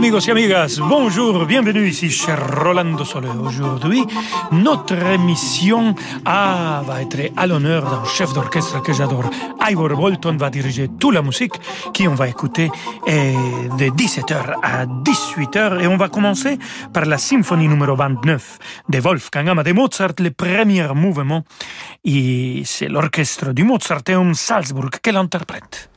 Amigos amigas, bonjour, bienvenue ici chez Rolando Solo. Aujourd'hui, notre émission ah, va être à l'honneur d'un chef d'orchestre que j'adore. Ivor Bolton va diriger toute la musique qui on va écouter de 17h à 18h et on va commencer par la symphonie numéro 29 de Wolfgang Amadeus Mozart, le premier mouvement et c'est l'orchestre du Mozarteum Salzburg qui l'interprète.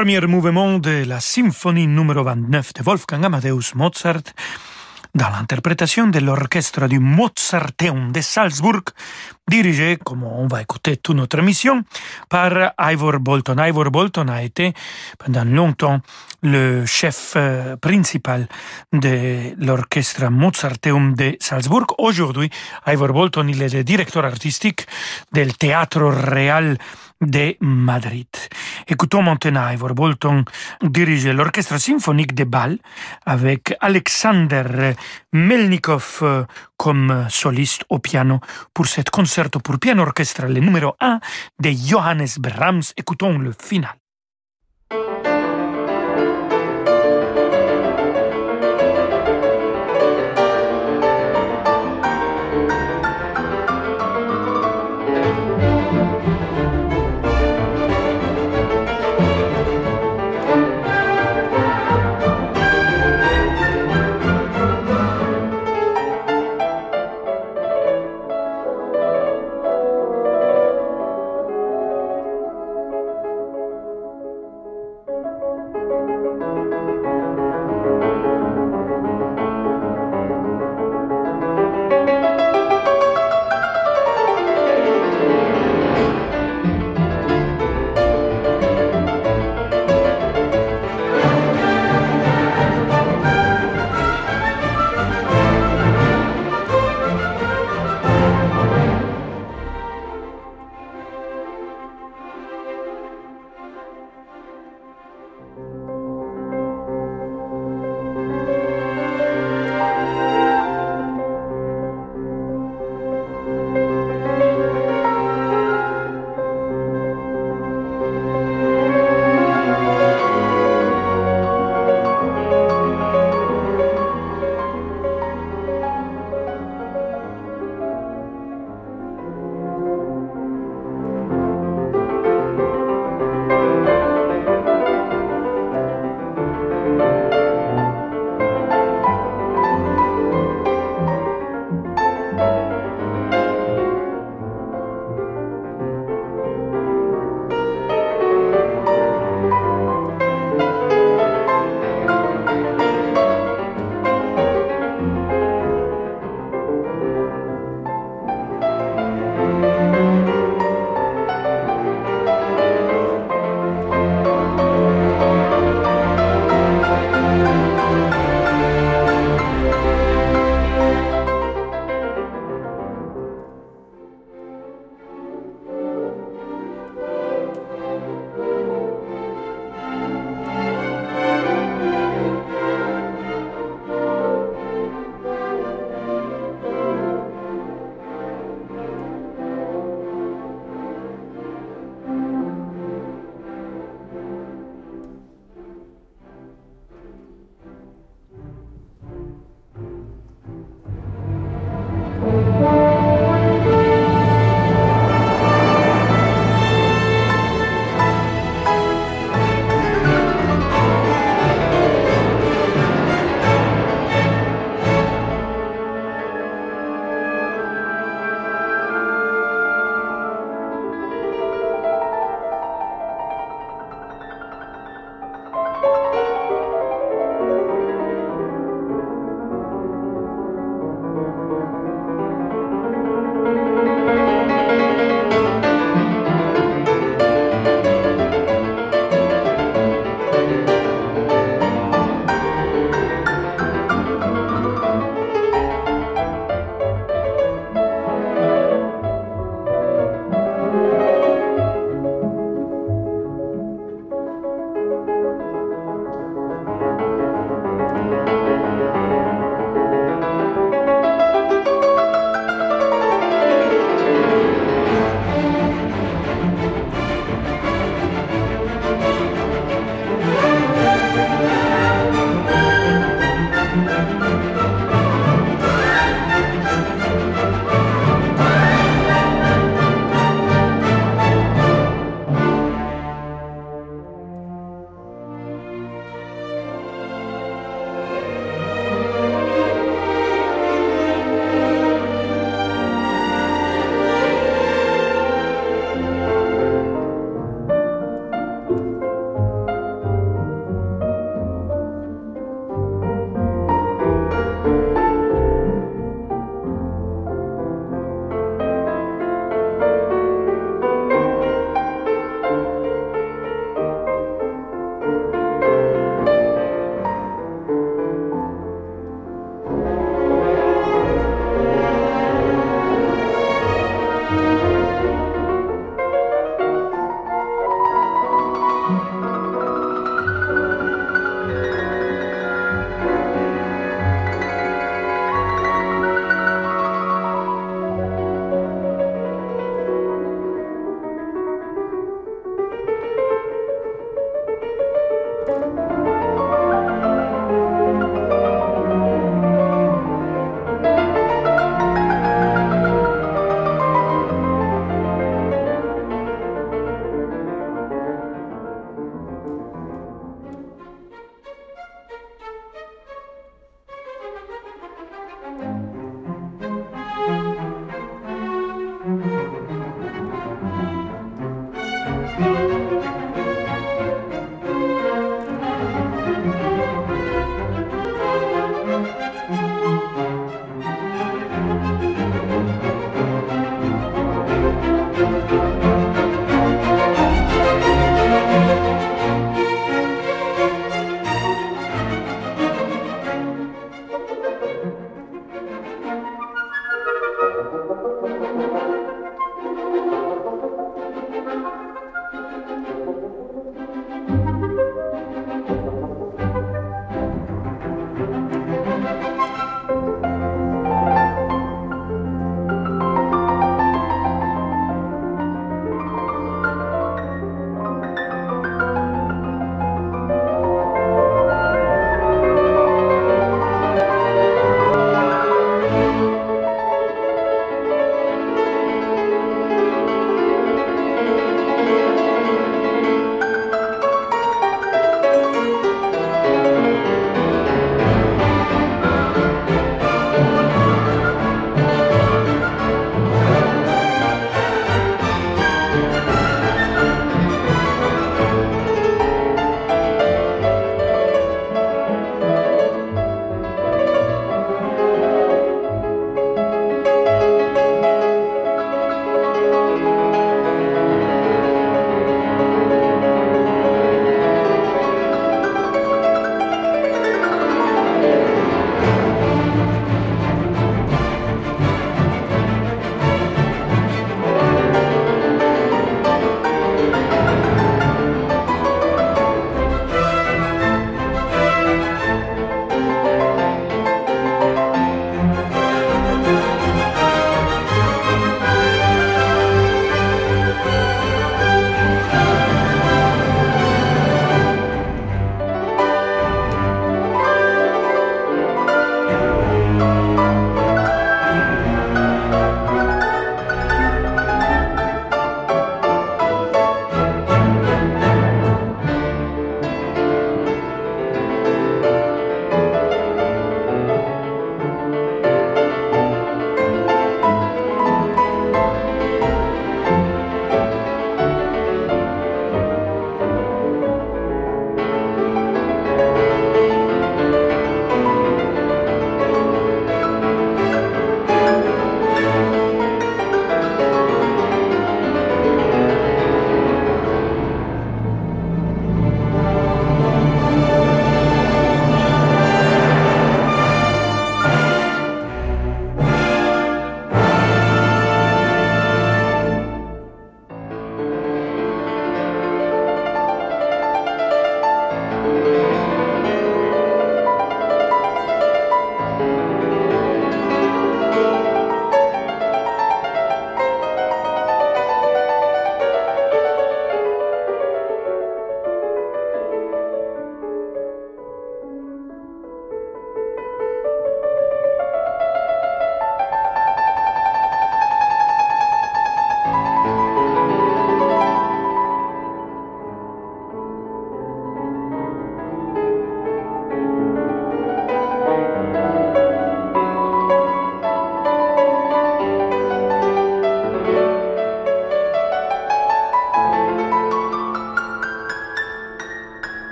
Premier mouvement de la symphonie numéro 29 de Wolfgang Amadeus Mozart dans l'interprétation de l'orchestre du Mozarteum de Salzburg, dirigé, comme on va écouter toute notre émission, par Ivor Bolton. Ivor Bolton a été pendant longtemps le chef euh, principal de l'orchestre Mozarteum de Salzburg. Aujourd'hui, Ivor Bolton, il est le directeur artistique del Teatro Real de Madrid. Écoutons maintenant Ivor Bolton diriger l'orchestre symphonique de Bâle avec Alexander Melnikov euh, comme soliste au piano pour cet concerto pour piano orchestral numéro 1 de Johannes Brahms. Écoutons le final.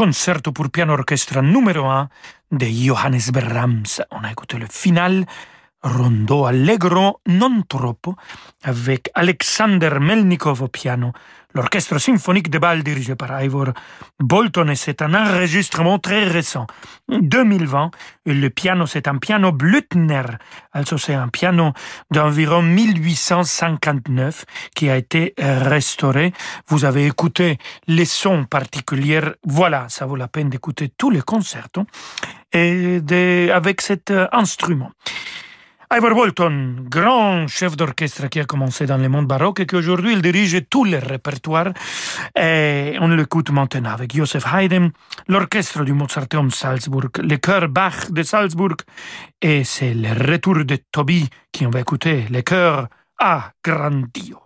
Concerto pour piano orchestre numéro 1 de Johannes Brahms. On a écouté le final Rondo Allegro non troppo avec Alexander Melnikov au piano. L'orchestre symphonique de Bâle dirigé par Ivor Bolton et c'est un enregistrement très récent, 2020. Et le piano, c'est un piano Blüthner, also c'est un piano d'environ 1859 qui a été restauré. Vous avez écouté les sons particuliers. Voilà, ça vaut la peine d'écouter tous les concerts et avec cet instrument. Ivor Bolton, grand chef d'orchestre qui a commencé dans le monde baroque et qui aujourd'hui dirige tout le répertoire. Et on l'écoute maintenant avec Joseph Haydn, l'orchestre du Mozarteum Salzburg, le chœur Bach de Salzburg et c'est le retour de Toby qui on va écouter, le chœur A Grandio.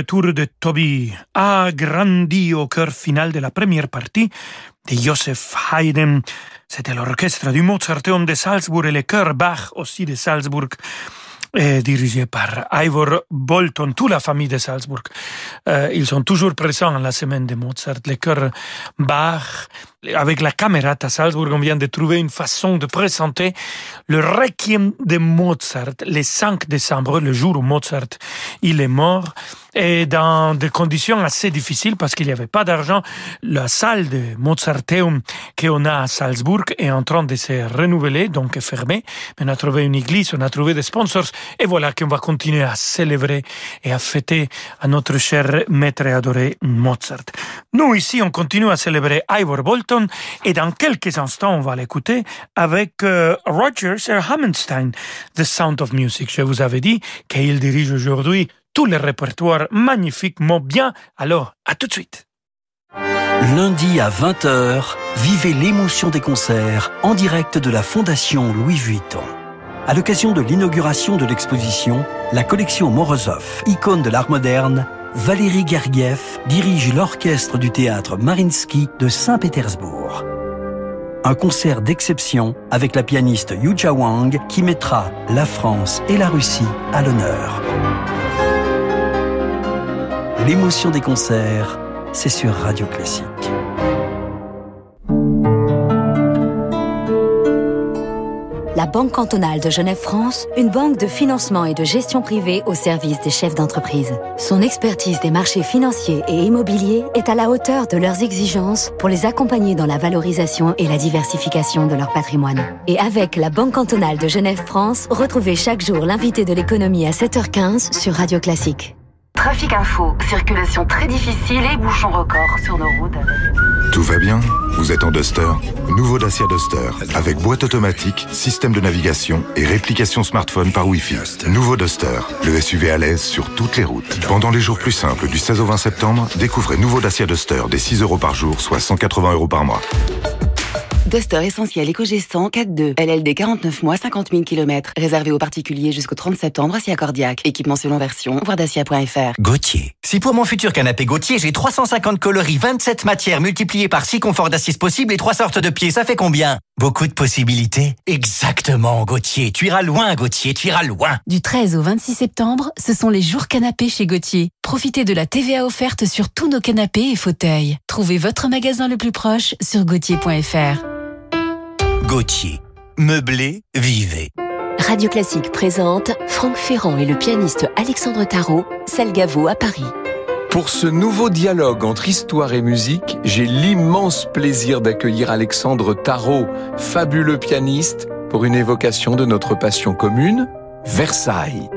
Retour de Toby agrandi au cœur final de la première partie de Joseph Haydn. C'était l'orchestre du Mozarteum de Salzbourg et le chœur Bach aussi de Salzbourg est dirigé par Ivor Bolton, toute la famille de Salzbourg. Euh, ils sont toujours présents à la semaine de Mozart. Les chœurs Bach, avec la caméra à Salzbourg, on vient de trouver une façon de présenter le Requiem de Mozart le 5 décembre, le jour où Mozart il est mort et dans des conditions assez difficiles parce qu'il n'y avait pas d'argent. La salle de Mozarteum qu'on a à Salzbourg est en train de se renouveler, donc fermée. Mais on a trouvé une église, on a trouvé des sponsors et voilà qu'on va continuer à célébrer et à fêter à notre cher maître adoré Mozart. Nous ici, on continue à célébrer Ivor Et dans quelques instants, on va l'écouter avec euh, Rogers et Hammerstein, The Sound of Music. Je vous avais dit qu'il dirige aujourd'hui tout le répertoire magnifiquement bien. Alors, à tout de suite. Lundi à 20h, vivez l'émotion des concerts en direct de la Fondation Louis Vuitton. À l'occasion de l'inauguration de l'exposition, la collection Morozov, icône de l'art moderne, Valérie Gergiev dirige l'orchestre du théâtre Marinsky de Saint-Pétersbourg. Un concert d'exception avec la pianiste Yuja Wang qui mettra la France et la Russie à l'honneur. L'émotion des concerts, c'est sur Radio Classique. Banque cantonale de Genève-France, une banque de financement et de gestion privée au service des chefs d'entreprise. Son expertise des marchés financiers et immobiliers est à la hauteur de leurs exigences pour les accompagner dans la valorisation et la diversification de leur patrimoine. Et avec la Banque cantonale de Genève-France, retrouvez chaque jour l'invité de l'économie à 7h15 sur Radio Classique. Trafic info, circulation très difficile et bouchons record sur nos routes. Tout va bien Vous êtes en Duster Nouveau Dacia Duster, avec boîte automatique, système de navigation et réplication smartphone par Wi-Fi. Nouveau Duster, le SUV à l'aise sur toutes les routes. Pendant les jours plus simples du 16 au 20 septembre, découvrez nouveau Dacia Duster des 6 euros par jour, soit 180 euros par mois. Duster essentiel éco-gestant 4.2. LLD 49 mois, 50 000 km. Réservé aux particuliers jusqu'au 30 septembre, à Cardiac. Équipement selon version, voir dacia.fr. Gauthier. Si pour mon futur canapé Gauthier, j'ai 350 coloris, 27 matières multipliées par 6 conforts d'assises possibles et 3 sortes de pieds, ça fait combien? Beaucoup de possibilités Exactement, Gauthier. Tu iras loin, Gauthier, tu iras loin. Du 13 au 26 septembre, ce sont les jours canapés chez Gauthier. Profitez de la TVA offerte sur tous nos canapés et fauteuils. Trouvez votre magasin le plus proche sur gauthier.fr. Gauthier. Meublé, vivez. Radio Classique présente Franck Ferrand et le pianiste Alexandre Tarot, Salgavo à Paris. Pour ce nouveau dialogue entre histoire et musique, j'ai l'immense plaisir d'accueillir Alexandre Tarot, fabuleux pianiste, pour une évocation de notre passion commune, Versailles.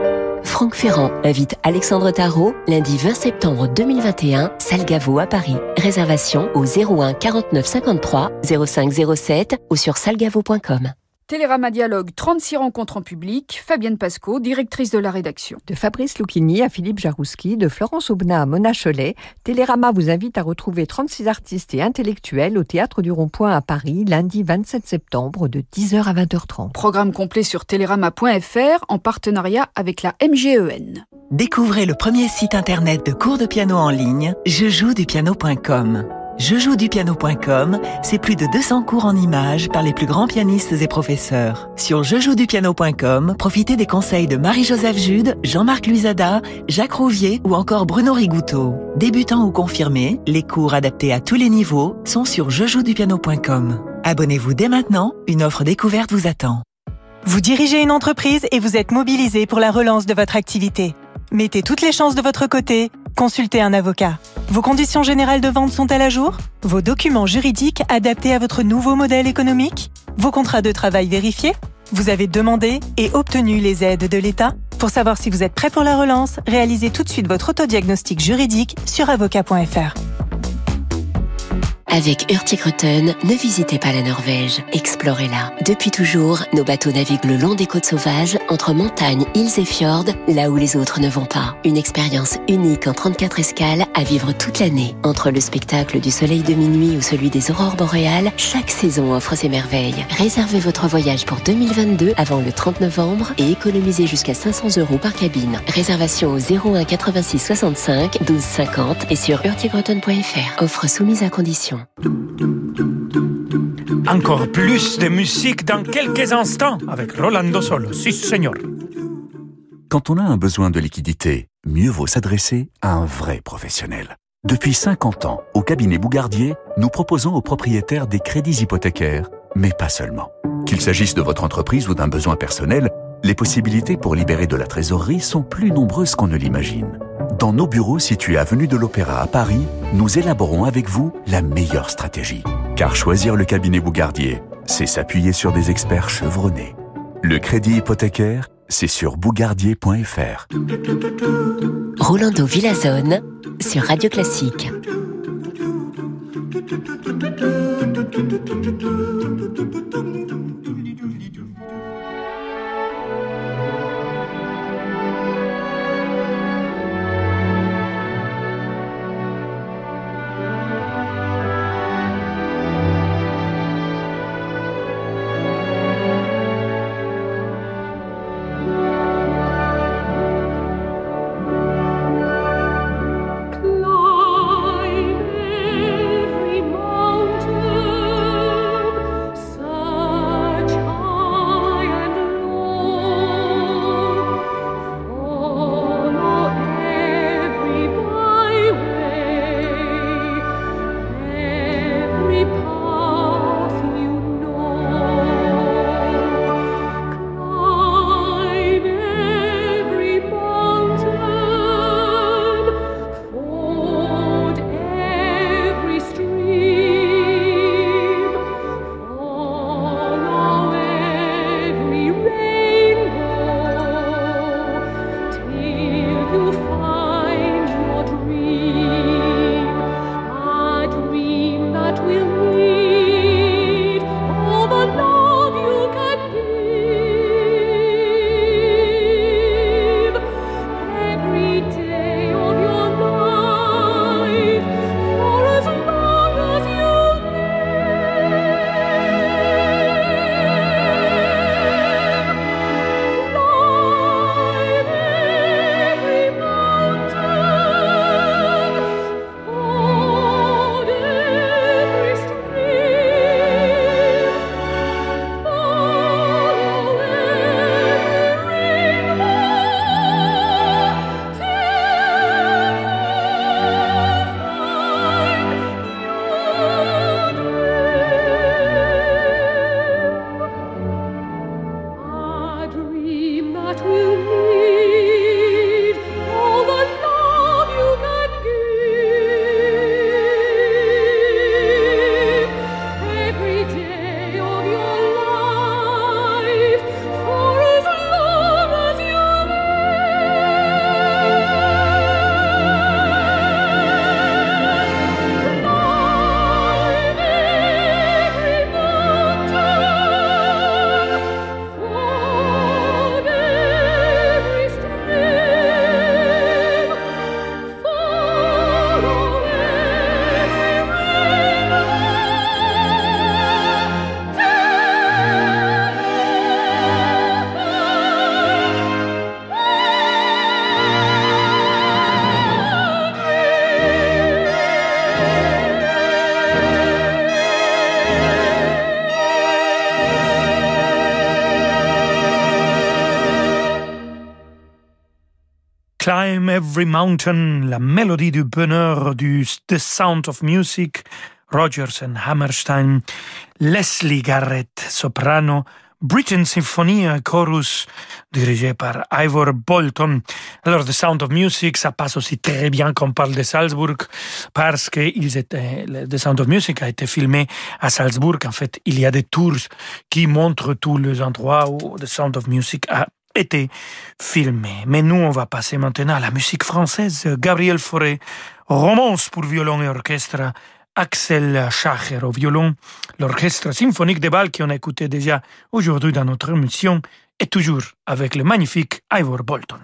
Franck Ferrand invite Alexandre Tarot lundi 20 septembre 2021, Salgavo à Paris. Réservation au 01 49 53 05 07 ou sur salgavo.com. Télérama Dialogue, 36 rencontres en public. Fabienne Pasco, directrice de la rédaction. De Fabrice Lucchini à Philippe Jarouski, de Florence Aubenas à Mona Cholet, Télérama vous invite à retrouver 36 artistes et intellectuels au Théâtre du Rond-Point à Paris, lundi 27 septembre, de 10h à 20h30. Programme complet sur télérama.fr en partenariat avec la MGEN. Découvrez le premier site internet de cours de piano en ligne, Jejouedupiano.com, c'est plus de 200 cours en images par les plus grands pianistes et professeurs. Sur jejouedupiano.com, profitez des conseils de Marie-Joseph Jude, Jean-Marc Luisada, Jacques Rouvier ou encore Bruno Rigouteau. Débutants ou confirmés, les cours adaptés à tous les niveaux sont sur jejouedupiano.com. Abonnez-vous dès maintenant, une offre découverte vous attend. Vous dirigez une entreprise et vous êtes mobilisé pour la relance de votre activité. Mettez toutes les chances de votre côté, consultez un avocat. Vos conditions générales de vente sont-elles à jour? Vos documents juridiques adaptés à votre nouveau modèle économique? Vos contrats de travail vérifiés? Vous avez demandé et obtenu les aides de l'État? Pour savoir si vous êtes prêt pour la relance, réalisez tout de suite votre autodiagnostic juridique sur avocat.fr. Avec Hurtigruten, ne visitez pas la Norvège, explorez-la. Depuis toujours, nos bateaux naviguent le long des côtes sauvages, entre montagnes, îles et fjords, là où les autres ne vont pas. Une expérience unique en 34 escales à vivre toute l'année. Entre le spectacle du soleil de minuit ou celui des aurores boréales, chaque saison offre ses merveilles. Réservez votre voyage pour 2022 avant le 30 novembre et économisez jusqu'à 500 euros par cabine. Réservation au 01 86 65 12 50 et sur hurtigruten.fr. Offre soumise à condition. Encore plus de musique dans quelques instants avec Rolando Solo. Si, señor. Quand on a un besoin de liquidité, mieux vaut s'adresser à un vrai professionnel. Depuis 50 ans, au cabinet Bougardier, nous proposons aux propriétaires des crédits hypothécaires, mais pas seulement. Qu'il s'agisse de votre entreprise ou d'un besoin personnel, les possibilités pour libérer de la trésorerie sont plus nombreuses qu'on ne l'imagine. Dans nos bureaux situés avenue de l'Opéra à Paris, nous élaborons avec vous la meilleure stratégie. Car choisir le cabinet Bougardier, c'est s'appuyer sur des experts chevronnés. Le crédit hypothécaire, c'est sur bougardier.fr. Rolando Villazone sur Radio Classique. Climb Every Mountain, la mélodie du bonheur du The Sound of Music, Rogers and Hammerstein, Leslie Garrett, soprano, Britain Symphonia Chorus, dirigé par Ivor Bolton. Alors, The Sound of Music, ça passe aussi très bien quand on parle de Salzbourg, parce que The Sound of Music a été filmé à Salzbourg. En fait, il y a des tours qui montrent tous les endroits où The Sound of Music a été filmé. Mais nous, on va passer maintenant à la musique française. Gabriel Fauré, romance pour violon et orchestre. Axel Schacher au violon, l'orchestre symphonique de Bâle qu'on a écouté déjà aujourd'hui dans notre émission, est toujours avec le magnifique Ivor Bolton.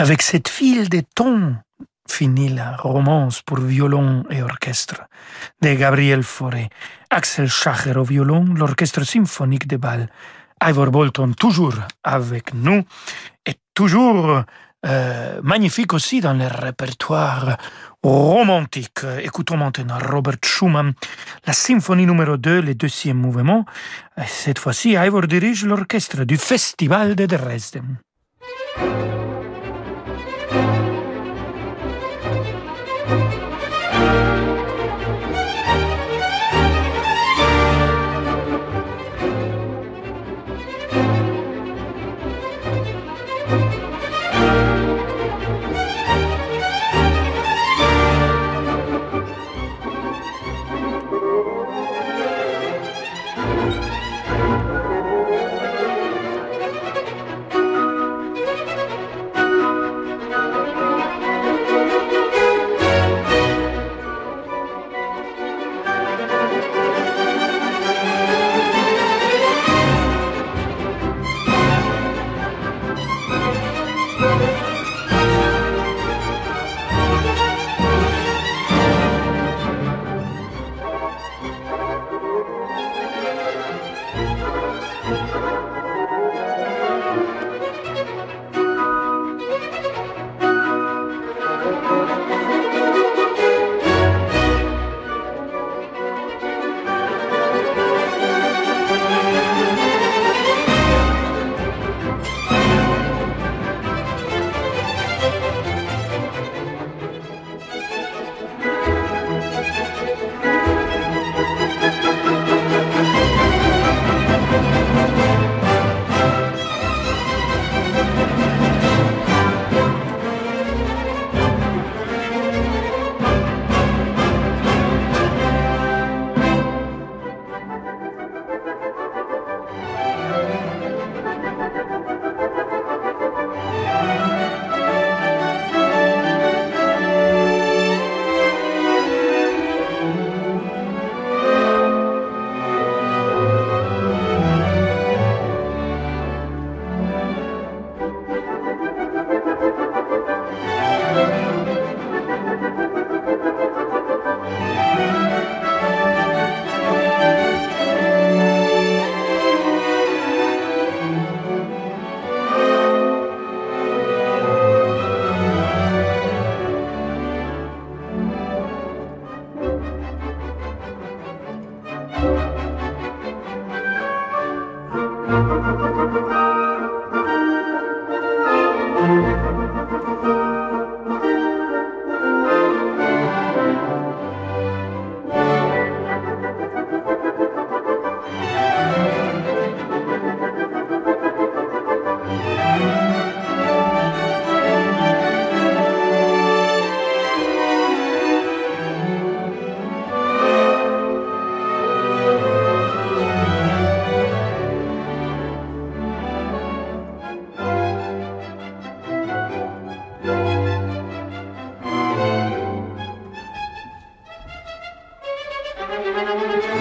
Avec cette file de tons finit la romance pour violon et orchestre de Gabriel Fauré, Axel Schacher au violon, l'orchestre symphonique de Bâle, Ivor Bolton toujours avec nous et toujours euh, magnifique aussi dans le répertoire romantique. Écoutons maintenant Robert Schumann, la symphonie numéro 2, le deuxième mouvement. Cette fois-ci, Ivor dirige l'orchestre du Festival de Dresden. Musik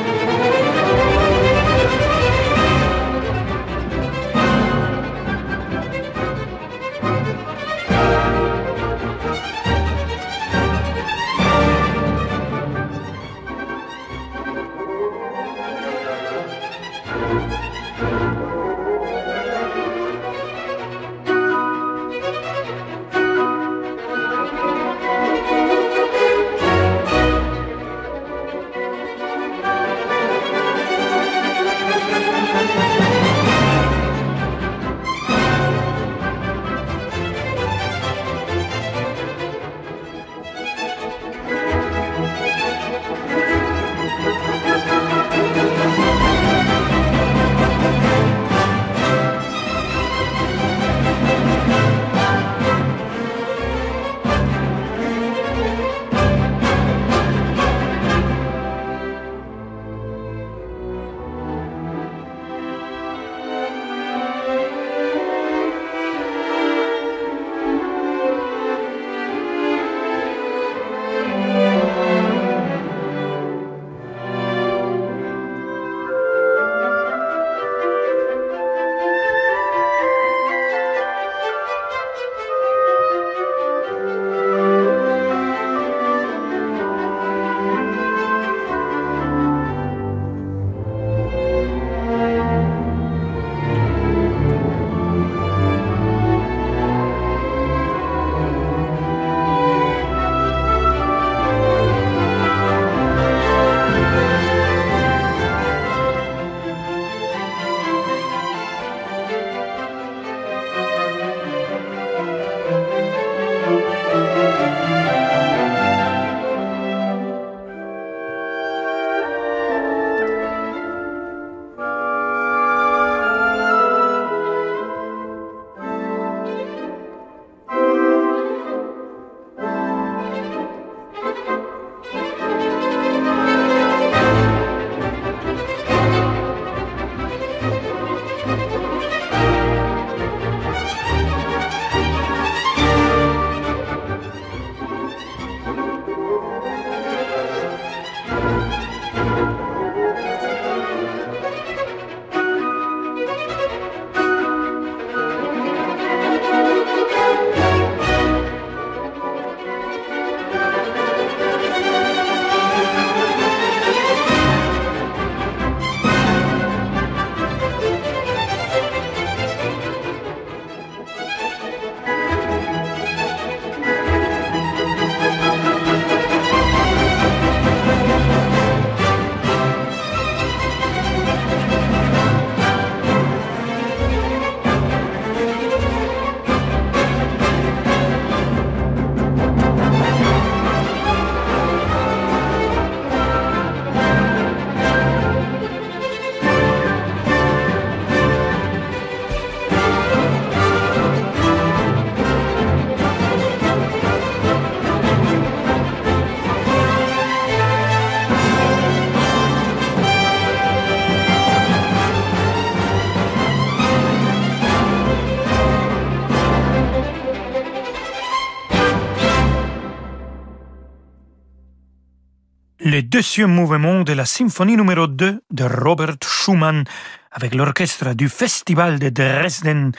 le deuxième mouvement de la symphonie numéro 2 de Robert Schumann avec l'orchestre du Festival de Dresden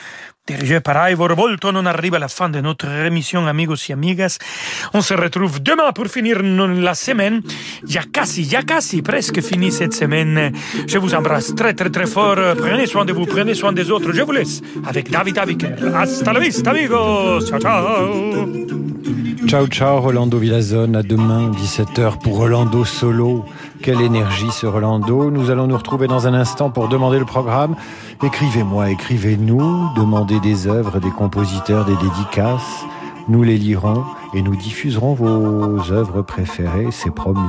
dirigé par Ivor Bolton. On arrive à la fin de notre émission, amigos et amigas. On se retrouve demain pour finir la semaine. Ya casi, ya casi, presque fini cette semaine. Je vous embrasse très, très, très fort. Prenez soin de vous, prenez soin des autres. Je vous laisse avec David Aviker. Hasta la vista, amigos. Ciao, ciao. Ciao, ciao, Rolando Villazone. À demain, 17h pour Rolando Solo. Quelle énergie ce Rolando. Nous allons nous retrouver dans un instant pour demander le programme. Écrivez-moi, écrivez-nous, demandez des œuvres, des compositeurs, des dédicaces. Nous les lirons et nous diffuserons vos œuvres préférées, c'est promis.